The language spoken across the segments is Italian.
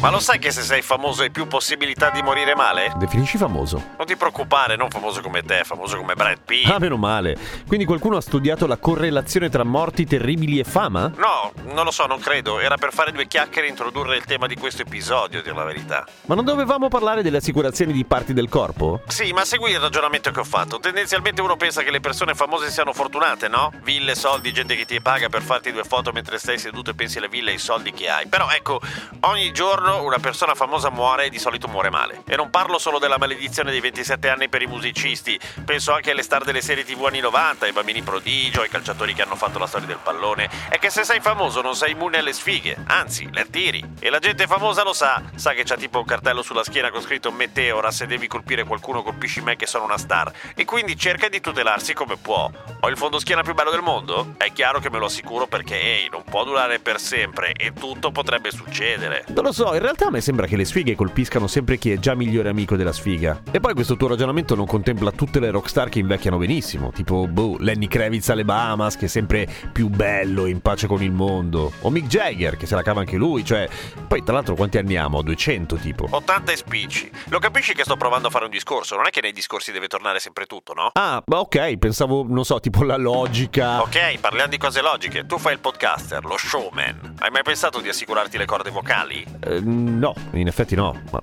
Ma lo sai che se sei famoso hai più possibilità di morire male? Definisci famoso. Non ti preoccupare, non famoso come te, famoso come Brad Pitt. Ah, meno male. Quindi qualcuno ha studiato la correlazione tra morti terribili e fama? No, non lo so, non credo. Era per fare due chiacchiere e introdurre il tema di questo episodio, dir la verità. Ma non dovevamo parlare delle assicurazioni di parti del corpo? Sì, ma segui il ragionamento che ho fatto. Tendenzialmente uno pensa che le persone famose siano fortunate, no? Ville, soldi, gente che ti paga per farti due foto mentre stai seduto e pensi alle ville e ai soldi che hai. Però ecco, ogni giorno una persona famosa muore e di solito muore male. E non parlo solo della maledizione dei 27 anni per i musicisti, penso anche alle star delle serie TV anni 90, ai bambini prodigio, ai calciatori che hanno fatto la storia del pallone. È che se sei famoso non sei immune alle sfighe, anzi, le attiri. E la gente famosa lo sa, sa che c'ha tipo un cartello sulla schiena con scritto Meteora, se devi colpire qualcuno colpisci me che sono una star. E quindi cerca di tutelarsi come può. Ho il fondo schiena più bello del mondo? È chiaro che me lo assicuro perché, ehi, non può durare per sempre e tutto potrebbe succedere. Non lo so, in realtà a me sembra che le sfighe colpiscano sempre chi è già migliore amico della sfiga. E poi questo tuo ragionamento non contempla tutte le rockstar che invecchiano benissimo, tipo, boh, Lenny Kravitz alle Bahamas, che è sempre più bello in pace con il mondo. O Mick Jagger, che se la cava anche lui, cioè... Poi, tra l'altro, quanti anni amo? 200, tipo. 80 e spicci. Lo capisci che sto provando a fare un discorso? Non è che nei discorsi deve tornare sempre tutto, no? Ah, ma ok, pensavo, non so, tipo la logica. Ok, parliamo di cose logiche. Tu fai il podcaster, lo showman. Hai mai pensato di assicurarti le corde vocali? Eh, no, in effetti no, ma...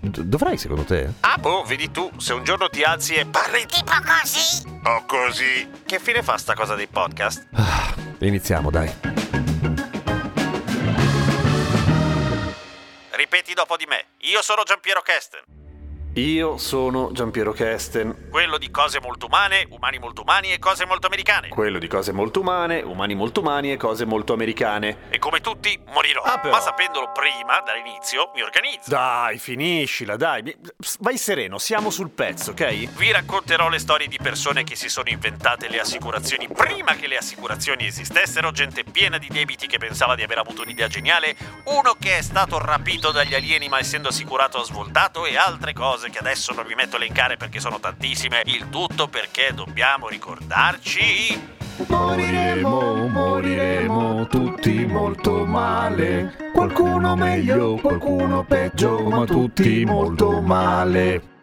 d- Dovrai secondo te? Ah, boh, vedi tu, se un giorno ti alzi e parli tipo così o così. Che fine fa sta cosa dei podcast? Ah, iniziamo, dai. Ripeti dopo di me. Io sono Giampiero Kesten. Io sono Giampiero Kesten, Quello di cose molto umane, umani molto umani e cose molto americane. quello di cose molto umane, umani molto umani e cose molto americane. E come tutti morirò. Ah. Ma sapendolo prima, dall'inizio, mi organizzo. Dai, finiscila, dai. Vai sereno, siamo sul pezzo, ok? Vi racconterò le storie di persone che si sono inventate le assicurazioni prima che le assicurazioni esistessero, gente piena di debiti che pensava di aver avuto un'idea geniale, uno che è stato rapito dagli alieni ma essendo assicurato ha svoltato e altre cose che adesso non vi metto a elencare perché sono tantissime. Il tutto perché dobbiamo ricordarci... Moriremo, moriremo tutti molto male. Qualcuno meglio, qualcuno peggio, ma tutti molto male.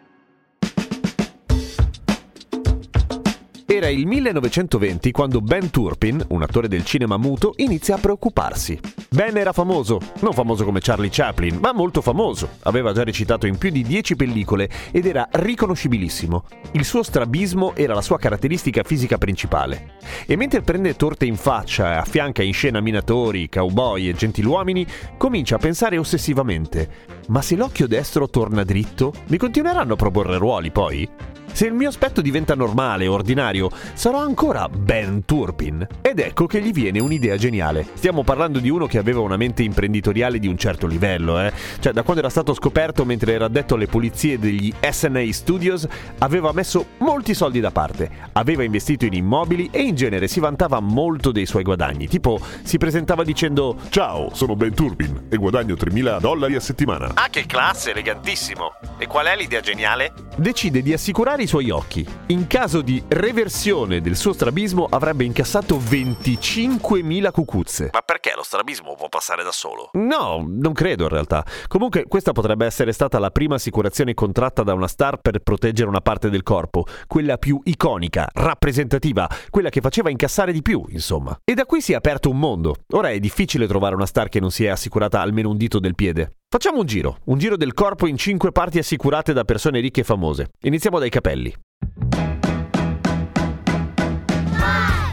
Era il 1920 quando Ben Turpin, un attore del cinema muto, inizia a preoccuparsi. Ben era famoso, non famoso come Charlie Chaplin, ma molto famoso. Aveva già recitato in più di 10 pellicole ed era riconoscibilissimo. Il suo strabismo era la sua caratteristica fisica principale. E mentre prende torte in faccia e affianca in scena minatori, cowboy e gentiluomini, comincia a pensare ossessivamente: ma se l'occhio destro torna dritto, mi continueranno a proporre ruoli poi? Se il mio aspetto diventa normale ordinario, sarò ancora Ben Turpin. Ed ecco che gli viene un'idea geniale. Stiamo parlando di uno che aveva una mente imprenditoriale di un certo livello, eh. Cioè, da quando era stato scoperto mentre era addetto alle pulizie degli SNA Studios, aveva messo molti soldi da parte, aveva investito in immobili e in genere si vantava molto dei suoi guadagni. Tipo, si presentava dicendo: Ciao, sono Ben Turbin e guadagno 3.000 dollari a settimana. Ah, che classe, elegantissimo! E qual è l'idea geniale? Decide di assicurare i suoi occhi. In caso di reversione del suo strabismo avrebbe incassato 25.000 cucuzze. Ma perché lo strabismo può passare da solo? No, non credo in realtà. Comunque questa potrebbe essere stata la prima assicurazione contratta da una star per proteggere una parte del corpo, quella più iconica, rappresentativa, quella che faceva incassare di più, insomma. E da qui si è aperto un mondo. Ora è difficile trovare una star che non si è assicurata almeno un dito del piede. Facciamo un giro, un giro del corpo in cinque parti assicurate da persone ricche e famose. Iniziamo dai capelli.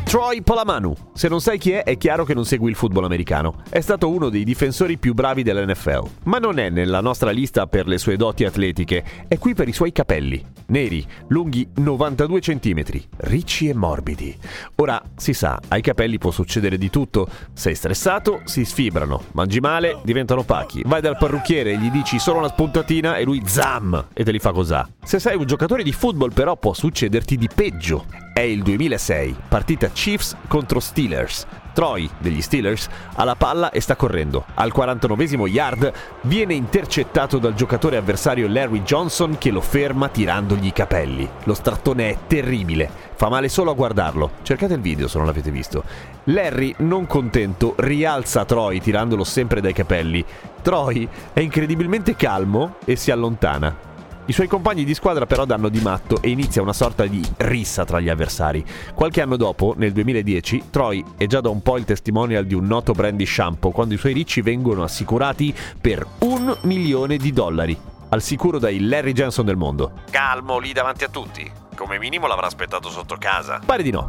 Troy Polamanu. Se non sai chi è, è chiaro che non segui il football americano. È stato uno dei difensori più bravi dell'NFL. Ma non è nella nostra lista per le sue doti atletiche, è qui per i suoi capelli. Neri, lunghi 92 cm, ricci e morbidi. Ora, si sa, ai capelli può succedere di tutto. Sei stressato, si sfibrano. Mangi male, diventano opachi. Vai dal parrucchiere e gli dici solo una spuntatina e lui zam! E te li fa cosà. Se sei un giocatore di football però può succederti di peggio. È il 2006, partita Chiefs contro Steelers. Troy degli Steelers, ha la palla e sta correndo. Al 49 yard viene intercettato dal giocatore avversario Larry Johnson che lo ferma tirandogli i capelli. Lo strattone è terribile, fa male solo a guardarlo. Cercate il video se non l'avete visto. Larry, non contento, rialza Troy tirandolo sempre dai capelli. Troy è incredibilmente calmo e si allontana. I suoi compagni di squadra però danno di matto e inizia una sorta di rissa tra gli avversari. Qualche anno dopo, nel 2010, Troy è già da un po' il testimonial di un noto brand di shampoo quando i suoi ricci vengono assicurati per un milione di dollari. Al sicuro dai Larry Johnson del mondo. Calmo lì davanti a tutti. Come minimo l'avrà aspettato sotto casa. Pare di no.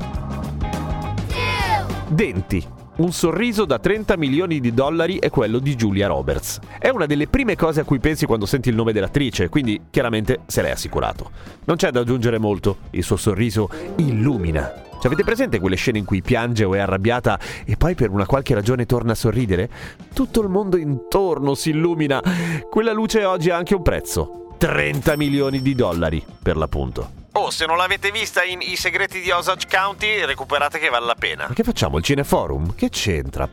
Denti. Un sorriso da 30 milioni di dollari è quello di Julia Roberts. È una delle prime cose a cui pensi quando senti il nome dell'attrice, quindi chiaramente se l'è assicurato. Non c'è da aggiungere molto, il suo sorriso illumina. Ci avete presente quelle scene in cui piange o è arrabbiata e poi per una qualche ragione torna a sorridere? Tutto il mondo intorno si illumina. Quella luce oggi ha anche un prezzo. 30 milioni di dollari, per l'appunto. Oh, se non l'avete vista in I segreti di Osage County, recuperate che vale la pena. Ma che facciamo? Il cineforum? Che c'entra?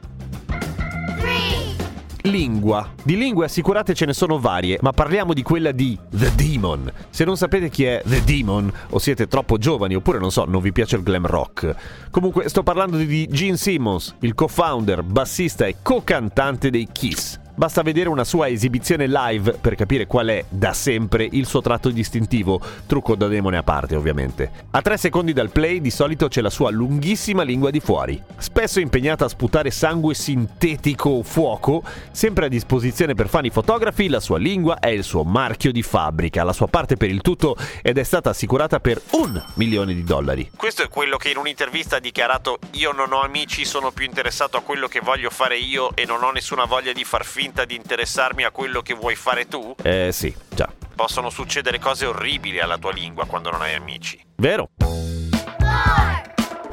Lingua. Di lingue assicurate ce ne sono varie, ma parliamo di quella di The Demon. Se non sapete chi è The Demon, o siete troppo giovani, oppure non so, non vi piace il glam rock. Comunque, sto parlando di Gene Simmons, il co-founder, bassista e co-cantante dei Kiss. Basta vedere una sua esibizione live per capire qual è, da sempre, il suo tratto distintivo, trucco da demone a parte ovviamente. A tre secondi dal play di solito c'è la sua lunghissima lingua di fuori. Spesso impegnata a sputare sangue sintetico o fuoco, sempre a disposizione per fani fotografi, la sua lingua è il suo marchio di fabbrica, la sua parte per il tutto ed è stata assicurata per un milione di dollari. Questo è quello che in un'intervista ha dichiarato io non ho amici, sono più interessato a quello che voglio fare io e non ho nessuna voglia di far finta finta di interessarmi a quello che vuoi fare tu? Eh sì, già. Possono succedere cose orribili alla tua lingua quando non hai amici. Vero?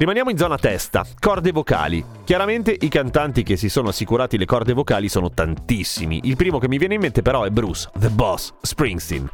Rimaniamo in zona testa, corde vocali. Chiaramente i cantanti che si sono assicurati le corde vocali sono tantissimi. Il primo che mi viene in mente però è Bruce, The Boss, Springsteen.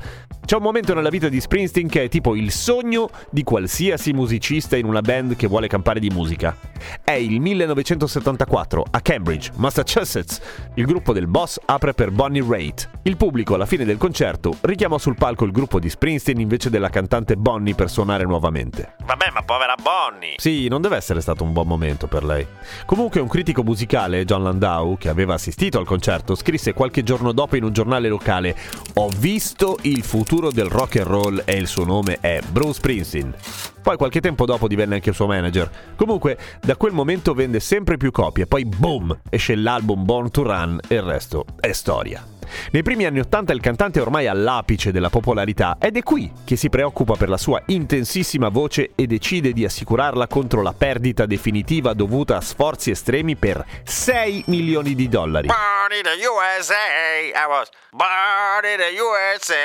C'è un momento nella vita di Springsteen che è tipo il sogno di qualsiasi musicista in una band che vuole campare di musica. È il 1974 a Cambridge, Massachusetts. Il gruppo del boss apre per Bonnie Raitt. Il pubblico alla fine del concerto richiama sul palco il gruppo di Springsteen invece della cantante Bonnie per suonare nuovamente. Vabbè, ma povera Bonnie! Sì, non deve essere stato un buon momento per lei. Comunque un critico musicale, John Landau, che aveva assistito al concerto, scrisse qualche giorno dopo in un giornale locale Ho visto il futuro del rock and roll e il suo nome è Bruce Springsteen. Poi qualche tempo dopo divenne anche il suo manager. Comunque, da quel momento vende sempre più copie, poi boom, esce l'album Born to Run e il resto è storia. Nei primi anni Ottanta il cantante è ormai all'apice della popolarità ed è qui che si preoccupa per la sua intensissima voce e decide di assicurarla contro la perdita definitiva dovuta a sforzi estremi per 6 milioni di dollari.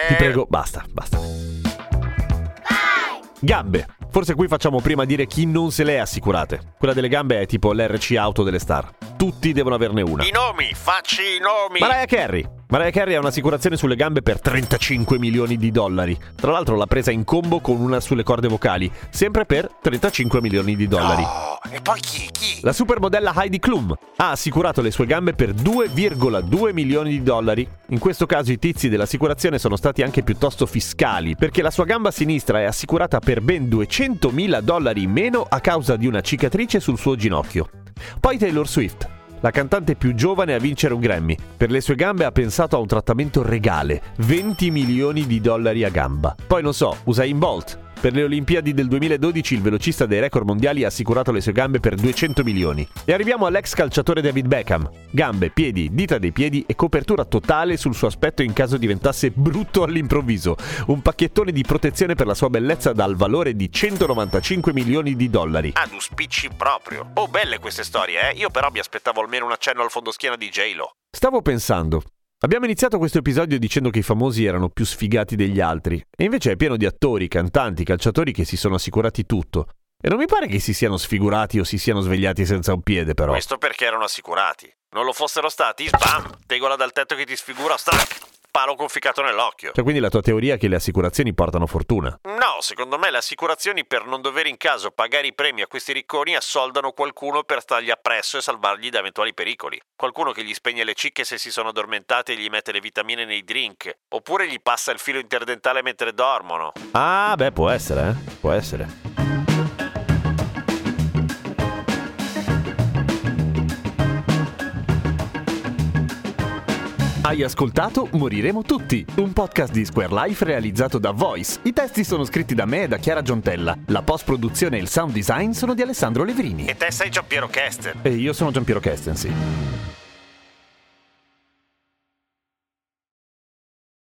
Ti prego, basta, basta. Gambe. Forse qui facciamo prima dire chi non se le ha assicurate. Quella delle gambe è tipo l'RC auto delle star. Tutti devono averne una. I nomi, facci i nomi. Mariah Carey. Mariah Carey ha un'assicurazione sulle gambe per 35 milioni di dollari. Tra l'altro l'ha presa in combo con una sulle corde vocali, sempre per 35 milioni di dollari. Oh, e poi chi? Chi? La supermodella Heidi Klum ha assicurato le sue gambe per 2,2 milioni di dollari. In questo caso i tizi dell'assicurazione sono stati anche piuttosto fiscali, perché la sua gamba sinistra è assicurata per ben 200 mila dollari in meno a causa di una cicatrice sul suo ginocchio. Poi Taylor Swift la cantante più giovane a vincere un Grammy. Per le sue gambe ha pensato a un trattamento regale, 20 milioni di dollari a gamba. Poi non so, Usain Bolt, per le Olimpiadi del 2012 il velocista dei record mondiali ha assicurato le sue gambe per 200 milioni. E arriviamo all'ex calciatore David Beckham. Gambe, piedi, dita dei piedi e copertura totale sul suo aspetto in caso diventasse brutto all'improvviso. Un pacchettone di protezione per la sua bellezza dal valore di 195 milioni di dollari. Tu spicci proprio. Oh, belle queste storie, eh? Io però mi aspettavo almeno un accenno al fondoschiena di J-Lo. Stavo pensando, Abbiamo iniziato questo episodio dicendo che i famosi erano più sfigati degli altri, e invece è pieno di attori, cantanti, calciatori che si sono assicurati tutto. E non mi pare che si siano sfigurati o si siano svegliati senza un piede, però. Questo perché erano assicurati. Non lo fossero stati, sbam! Tegola dal tetto che ti sfigura, stack! Palo conficcato nell'occhio. Cioè, quindi la tua teoria è che le assicurazioni portano fortuna? No, secondo me le assicurazioni per non dover in caso pagare i premi a questi ricconi assoldano qualcuno per stargli appresso e salvargli da eventuali pericoli. Qualcuno che gli spegne le cicche se si sono addormentati e gli mette le vitamine nei drink. Oppure gli passa il filo interdentale mentre dormono. Ah, beh, può essere, eh? Può essere. Hai ascoltato Moriremo tutti, un podcast di Square Life realizzato da Voice. I testi sono scritti da me e da Chiara Giontella. La post-produzione e il sound design sono di Alessandro Levrini. E te sei Giampiero Kester. E io sono Giampiero Kestensi.